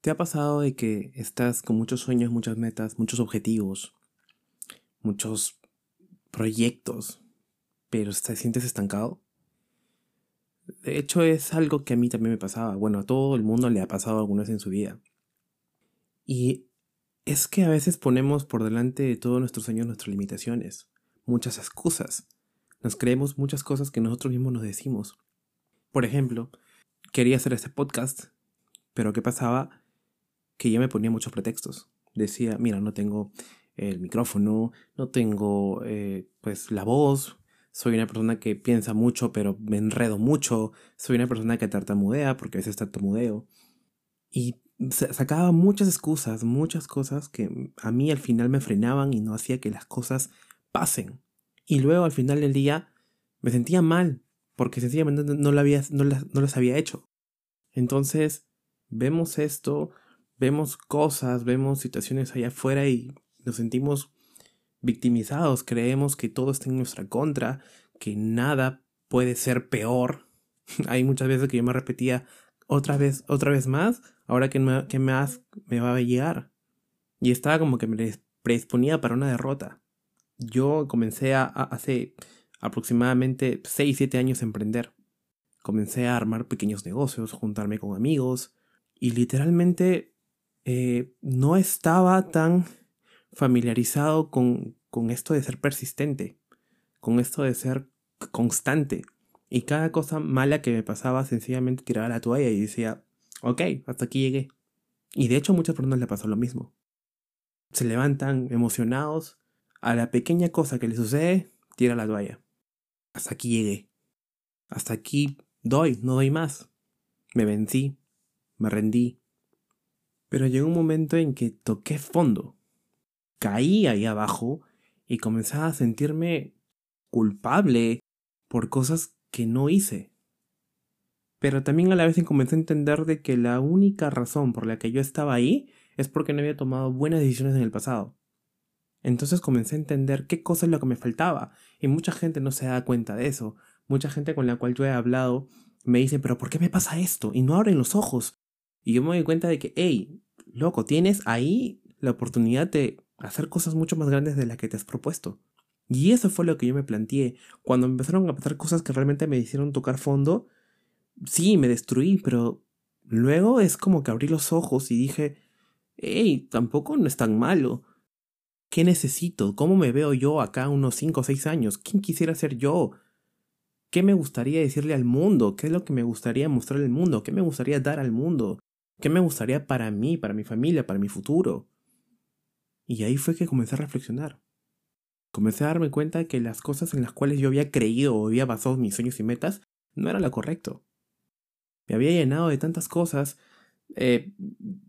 ¿Te ha pasado de que estás con muchos sueños, muchas metas, muchos objetivos, muchos proyectos, pero te sientes estancado? De hecho, es algo que a mí también me pasaba. Bueno, a todo el mundo le ha pasado alguna vez en su vida. Y es que a veces ponemos por delante de todos nuestros sueños nuestras limitaciones, muchas excusas. Nos creemos muchas cosas que nosotros mismos nos decimos. Por ejemplo, quería hacer este podcast, pero ¿qué pasaba? Que yo me ponía muchos pretextos. Decía, mira, no tengo el micrófono, no tengo eh, pues la voz, soy una persona que piensa mucho pero me enredo mucho, soy una persona que tartamudea porque a veces tartamudeo. Y sacaba muchas excusas, muchas cosas que a mí al final me frenaban y no hacía que las cosas pasen. Y luego al final del día me sentía mal porque sencillamente no, las había hecho. Entonces, vemos esto vemos cosas, vemos situaciones allá afuera y nos sentimos victimizados, creemos que todo está en nuestra contra, que nada puede ser peor. Hay muchas veces que yo me repetía otra vez, otra vez más, ahora que, más me va a llegar. Y estaba como que me predisponía para una derrota. Yo comencé a, hace aproximadamente 6, 7 años a emprender. Comencé a armar pequeños negocios, juntarme con amigos y literalmente eh, no estaba tan familiarizado con, con esto de ser persistente, con esto de ser constante. Y cada cosa mala que me pasaba, sencillamente tiraba la toalla y decía, ok, hasta aquí llegué. Y de hecho a muchas personas le pasó lo mismo. Se levantan emocionados, a la pequeña cosa que les sucede, tira la toalla. Hasta aquí llegué. Hasta aquí doy, no doy más. Me vencí, me rendí, pero llegó un momento en que toqué fondo. Caí ahí abajo y comenzaba a sentirme culpable por cosas que no hice. Pero también a la vez comencé a entender de que la única razón por la que yo estaba ahí es porque no había tomado buenas decisiones en el pasado. Entonces comencé a entender qué cosa es lo que me faltaba. Y mucha gente no se da cuenta de eso. Mucha gente con la cual yo he hablado me dice, pero ¿por qué me pasa esto? Y no abren los ojos. Y yo me doy cuenta de que, hey, loco, tienes ahí la oportunidad de hacer cosas mucho más grandes de las que te has propuesto. Y eso fue lo que yo me planteé. Cuando empezaron a pasar cosas que realmente me hicieron tocar fondo, sí, me destruí, pero luego es como que abrí los ojos y dije, hey, tampoco no es tan malo. ¿Qué necesito? ¿Cómo me veo yo acá unos 5 o 6 años? ¿Quién quisiera ser yo? ¿Qué me gustaría decirle al mundo? ¿Qué es lo que me gustaría mostrar al mundo? ¿Qué me gustaría dar al mundo? ¿Qué me gustaría para mí, para mi familia, para mi futuro? Y ahí fue que comencé a reflexionar. Comencé a darme cuenta de que las cosas en las cuales yo había creído o había basado mis sueños y metas no era lo correcto. Me había llenado de tantas cosas, eh,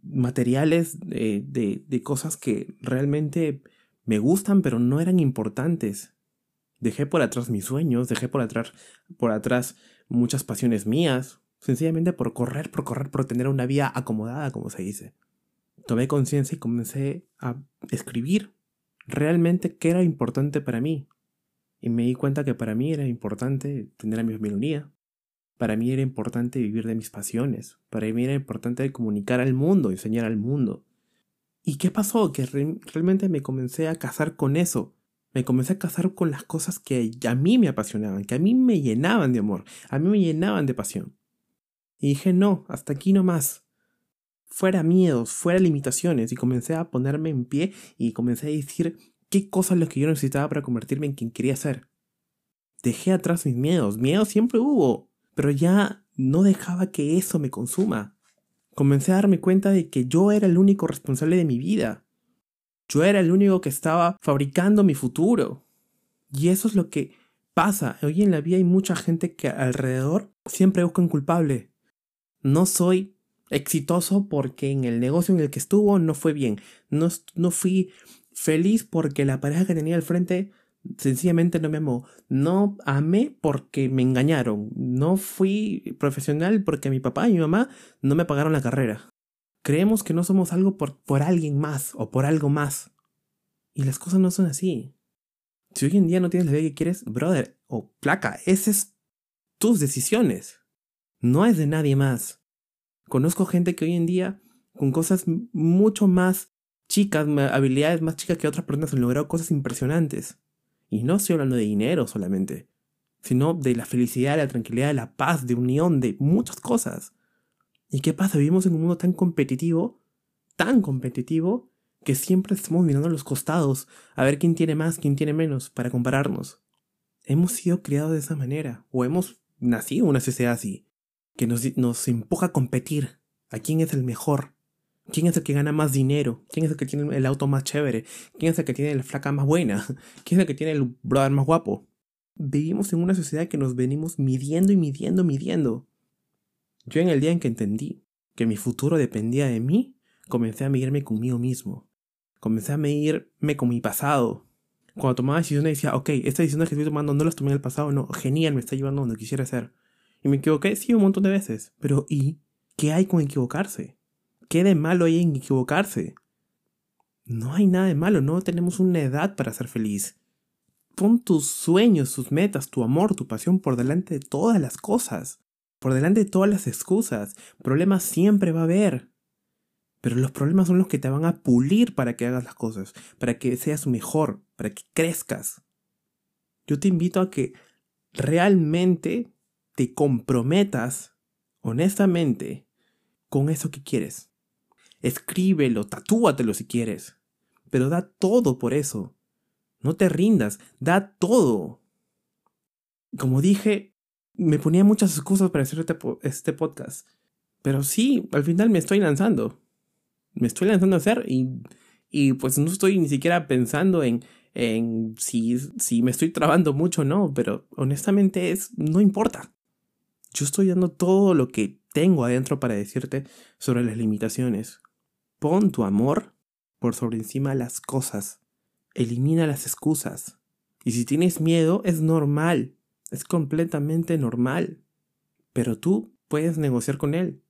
materiales, de, de, de cosas que realmente me gustan pero no eran importantes. Dejé por atrás mis sueños, dejé por atrás, por atrás muchas pasiones mías, sencillamente por correr, por correr, por tener una vida acomodada, como se dice. Tomé conciencia y comencé a escribir realmente qué era importante para mí. Y me di cuenta que para mí era importante tener a mi familia. Para mí era importante vivir de mis pasiones. Para mí era importante comunicar al mundo, enseñar al mundo. ¿Y qué pasó? Que realmente me comencé a casar con eso. Me comencé a casar con las cosas que a mí me apasionaban, que a mí me llenaban de amor, a mí me llenaban de pasión. Y dije, no, hasta aquí no más. Fuera miedos, fuera limitaciones. Y comencé a ponerme en pie y comencé a decir qué cosas lo que yo necesitaba para convertirme en quien quería ser. Dejé atrás mis miedos. Miedos siempre hubo. Pero ya no dejaba que eso me consuma. Comencé a darme cuenta de que yo era el único responsable de mi vida. Yo era el único que estaba fabricando mi futuro. Y eso es lo que pasa. Hoy en la vida hay mucha gente que alrededor siempre busca un culpable no soy exitoso porque en el negocio en el que estuvo no fue bien. No, no fui feliz porque la pareja que tenía al frente sencillamente no me amó. No amé porque me engañaron. No fui profesional porque mi papá y mi mamá no me pagaron la carrera. Creemos que no somos algo por, por alguien más o por algo más. Y las cosas no son así. Si hoy en día no tienes la vida que quieres, brother, o placa, esas es tus decisiones no es de nadie más. Conozco gente que hoy en día, con cosas mucho más chicas, habilidades más chicas que otras personas han logrado cosas impresionantes. Y no estoy hablando de dinero solamente, sino de la felicidad, de la tranquilidad, de la paz, de unión, de muchas cosas. ¿Y qué pasa? Vivimos en un mundo tan competitivo, tan competitivo, que siempre estamos mirando a los costados a ver quién tiene más, quién tiene menos, para compararnos. Hemos sido criados de esa manera, o hemos nacido en una sociedad así, que nos, nos empuja a competir a quién es el mejor, quién es el que gana más dinero, quién es el que tiene el auto más chévere, quién es el que tiene la flaca más buena, quién es el que tiene el brother más guapo. Vivimos en una sociedad que nos venimos midiendo y midiendo, midiendo. Yo en el día en que entendí que mi futuro dependía de mí, comencé a medirme conmigo mismo. Comencé a medirme con mi pasado. Cuando tomaba decisiones decía, ok, estas decisiones que estoy tomando no las tomé en el pasado, no, genial, me está llevando donde quisiera ser. Y me equivoqué, sí, un montón de veces. Pero ¿y qué hay con equivocarse? ¿Qué de malo hay en equivocarse? No hay nada de malo, no tenemos una edad para ser feliz. Pon tus sueños, tus metas, tu amor, tu pasión por delante de todas las cosas, por delante de todas las excusas. Problemas siempre va a haber. Pero los problemas son los que te van a pulir para que hagas las cosas, para que seas mejor, para que crezcas. Yo te invito a que realmente te comprometas honestamente con eso que quieres. Escríbelo, tatúatelo si quieres, pero da todo por eso. No te rindas, da todo. Como dije, me ponía muchas excusas para hacer este, este podcast, pero sí, al final me estoy lanzando me estoy lanzando a hacer y, y pues no estoy ni siquiera pensando en, en si, si me estoy trabando mucho o no, pero honestamente es, no importa. Yo estoy dando todo lo que tengo adentro para decirte sobre las limitaciones. Pon tu amor por sobre encima de las cosas. Elimina las excusas. Y si tienes miedo, es normal. Es completamente normal. Pero tú puedes negociar con él.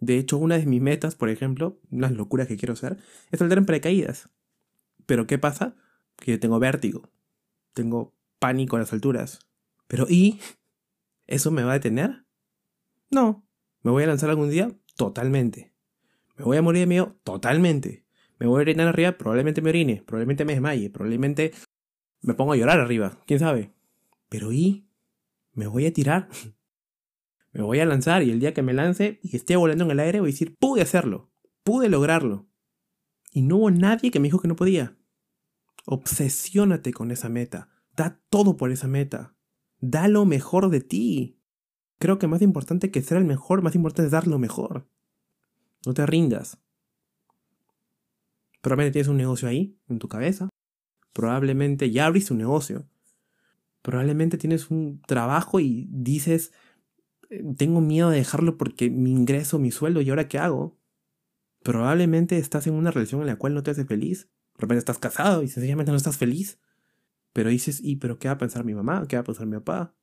De hecho, una de mis metas, por ejemplo, unas locuras que quiero hacer, es saltar en paracaídas. Pero ¿qué pasa? Que yo tengo vértigo. Tengo pánico a las alturas. Pero ¿y? ¿Eso me va a detener? No. ¿Me voy a lanzar algún día? Totalmente. ¿Me voy a morir de miedo? Totalmente. ¿Me voy a orinar arriba? Probablemente me orine. Probablemente me desmaye. Probablemente me pongo a llorar arriba. ¿Quién sabe? Pero ¿y? ¿Me voy a tirar? me voy a lanzar y el día que me lance y esté volando en el aire voy a decir, pude hacerlo, pude lograrlo. Y no hubo nadie que me dijo que no podía. Obsesiónate con esa meta, da todo por esa meta, da lo mejor de ti. Creo que más importante que ser el mejor, más importante es dar lo mejor. No te rindas. Probablemente tienes un negocio ahí, en tu cabeza. Probablemente ya abriste un negocio. Probablemente tienes un trabajo y dices, tengo miedo de dejarlo porque mi ingreso, mi sueldo, ¿y ahora qué hago? Probablemente estás en una relación en la cual no te hace feliz. Repente estás casado y sencillamente no estás feliz. Pero dices, ¿y pero qué va a pensar mi mamá? ¿Qué va a pensar mi papá?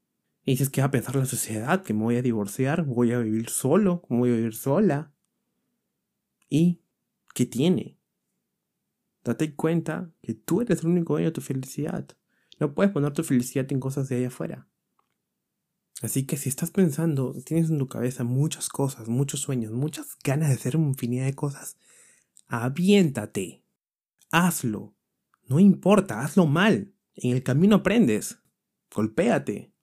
Y dices, ¿qué va a pensar la sociedad? ¿Que me voy a divorciar? ¿Voy a vivir solo? ¿Cómo voy a vivir sola? ¿Y qué tiene? Date cuenta que tú eres el único dueño de tu felicidad. No puedes poner tu felicidad en cosas de allá afuera. Así que si estás pensando, tienes en tu cabeza muchas cosas, muchos sueños, muchas ganas de hacer una infinidad de cosas, aviéntate. Hazlo. No importa, hazlo mal. En el camino aprendes. Golpéate.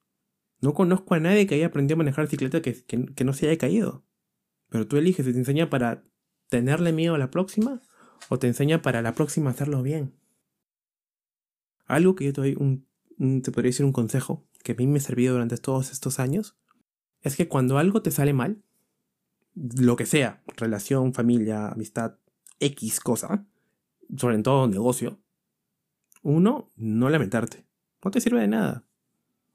No conozco a nadie que haya aprendido a manejar bicicleta que, no se haya caído. Pero tú eliges si te enseña para tenerle miedo a la próxima o te enseña para la próxima hacerlo bien. Algo que yo te doy un, te podría decir un consejo que a mí me ha servido durante todos estos años, es que cuando algo te sale mal, lo que sea, relación, familia, amistad, X cosa, sobre todo negocio, uno, no lamentarte. No te sirve de nada.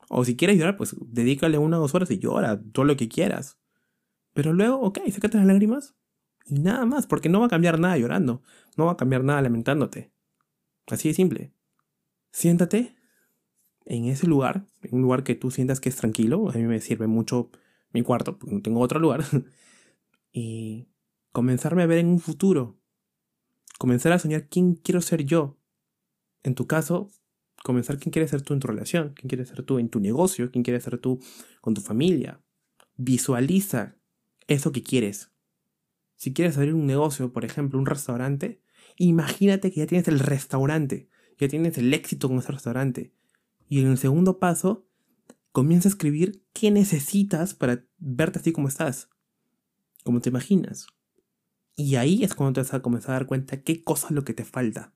O si quieres llorar, pues dedícale una o dos horas y llora, todo lo que quieras. Pero luego, ok, sácate las lágrimas y nada más, porque no va a cambiar nada llorando, no va a cambiar nada lamentándote. Así de simple. Siéntate, en ese lugar, en un lugar que tú sientas que es tranquilo, a mí me sirve mucho mi cuarto, porque no tengo otro lugar, y comenzarme a ver en un futuro, comenzar a soñar quién quiero ser yo. En tu caso, comenzar quién quieres ser tú en tu relación, quién quieres ser tú en tu negocio, quién quieres ser tú con tu familia. Visualiza eso que quieres. Si quieres abrir un negocio, por ejemplo, un restaurante, imagínate que ya tienes el restaurante, ya tienes el éxito con ese restaurante. Y en el segundo paso, comienza a escribir qué necesitas para verte así como estás, como te imaginas. Y ahí es cuando te vas a comenzar a dar cuenta qué cosa es lo que te falta.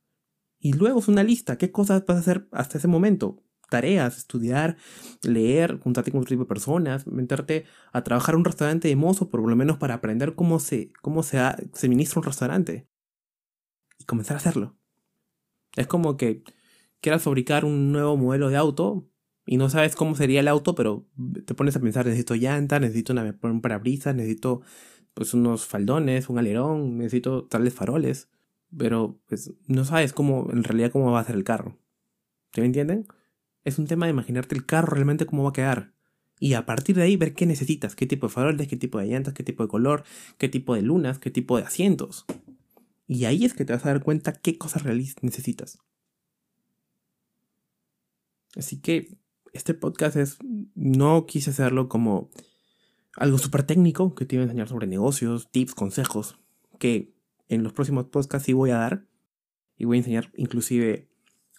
Y luego es una lista, qué cosas vas a hacer hasta ese momento. Tareas, estudiar, leer, juntarte con otro tipo de personas, meterte a trabajar en un restaurante de mozo, por lo menos para aprender cómo se, cómo se, un restaurante. Y comenzar a hacerlo. Es como que quieras fabricar un nuevo modelo de auto y no sabes cómo sería el auto, pero te pones a pensar, necesito llanta, necesito una, un parabrisas, necesito pues unos faldones, un alerón, necesito tales faroles, pero pues no sabes cómo, en realidad cómo va a ser el carro. ¿Se me entienden? Es un tema de imaginarte el carro realmente cómo va a quedar. Y a partir de ahí ver qué necesitas, qué tipo de faroles, qué tipo de llantas, qué tipo de color, qué tipo de lunas, qué tipo de asientos. Y ahí es que te vas a dar cuenta qué cosas necesitas. Así que este podcast es, no quise hacerlo como algo súper técnico que te iba a enseñar sobre negocios, tips, consejos, que en los próximos podcasts sí voy a dar. Y voy a enseñar inclusive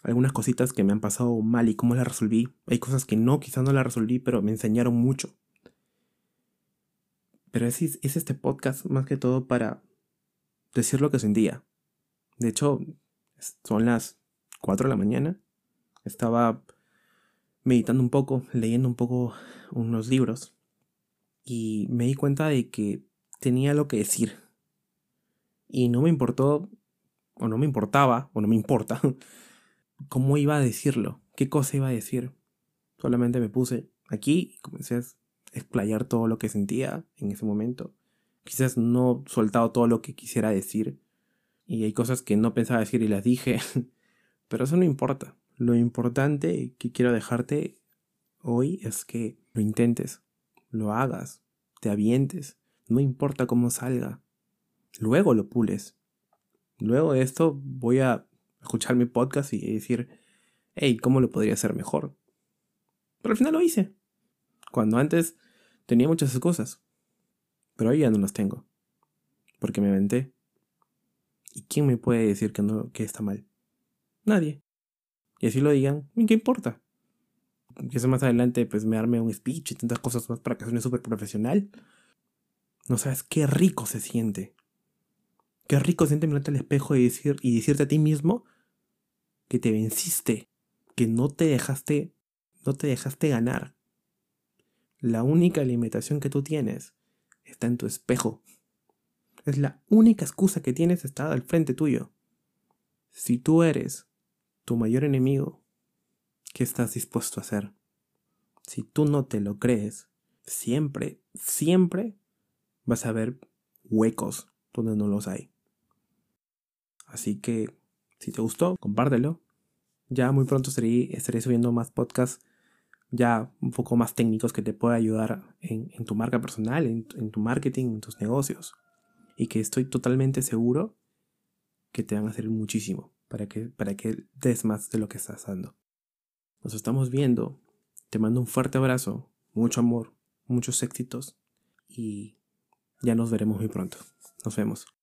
algunas cositas que me han pasado mal y cómo las resolví. Hay cosas que no, quizás no las resolví, pero me enseñaron mucho. Pero es, es este podcast más que todo para decir lo que sentía. De hecho, son las 4 de la mañana. Estaba meditando un poco, leyendo un poco unos libros. Y me di cuenta de que tenía lo que decir. Y no me importó, o no me importaba, o no me importa, cómo iba a decirlo, qué cosa iba a decir. Solamente me puse aquí y comencé a explayar todo lo que sentía en ese momento quizás no soltado todo lo que quisiera decir y hay cosas que no pensaba decir y las dije, pero eso no importa. Lo importante que quiero dejarte hoy es que lo intentes, lo hagas, te avientes, no importa cómo salga. Luego lo pules. Luego de esto voy a escuchar mi podcast y decir, hey, ¿cómo lo podría hacer mejor? Pero al final lo hice. Cuando antes tenía muchas excusas. Pero hoy ya no las tengo. Porque me aventé. ¿Y quién me puede decir que, no, que está mal? Nadie. Y así lo digan, ¿qué importa? Que eso más adelante pues me arme un speech y tantas cosas más para que suene súper profesional. No sabes qué rico se siente. Qué rico siente mirarte al espejo y, decir, y decirte a ti mismo que te venciste, que no te dejaste, no te dejaste ganar. La única limitación que tú tienes está en tu espejo. Es la única excusa que tienes está al frente tuyo. Si tú eres tu mayor enemigo, ¿qué estás dispuesto a hacer? Si tú no te lo crees, siempre, siempre vas a ver huecos donde no los hay. Así que, si te gustó, compártelo. Ya muy pronto estaré, estaré subiendo más podcasts ya un poco más técnicos que te pueda ayudar en, tu marca personal, en, en, tu marketing, en tus negocios. Y que estoy totalmente seguro que te van a servir muchísimo para que, para que des más de lo que estás dando. Nos estamos viendo. Te mando un fuerte abrazo, mucho amor, muchos éxitos y ya nos veremos muy pronto. Nos vemos.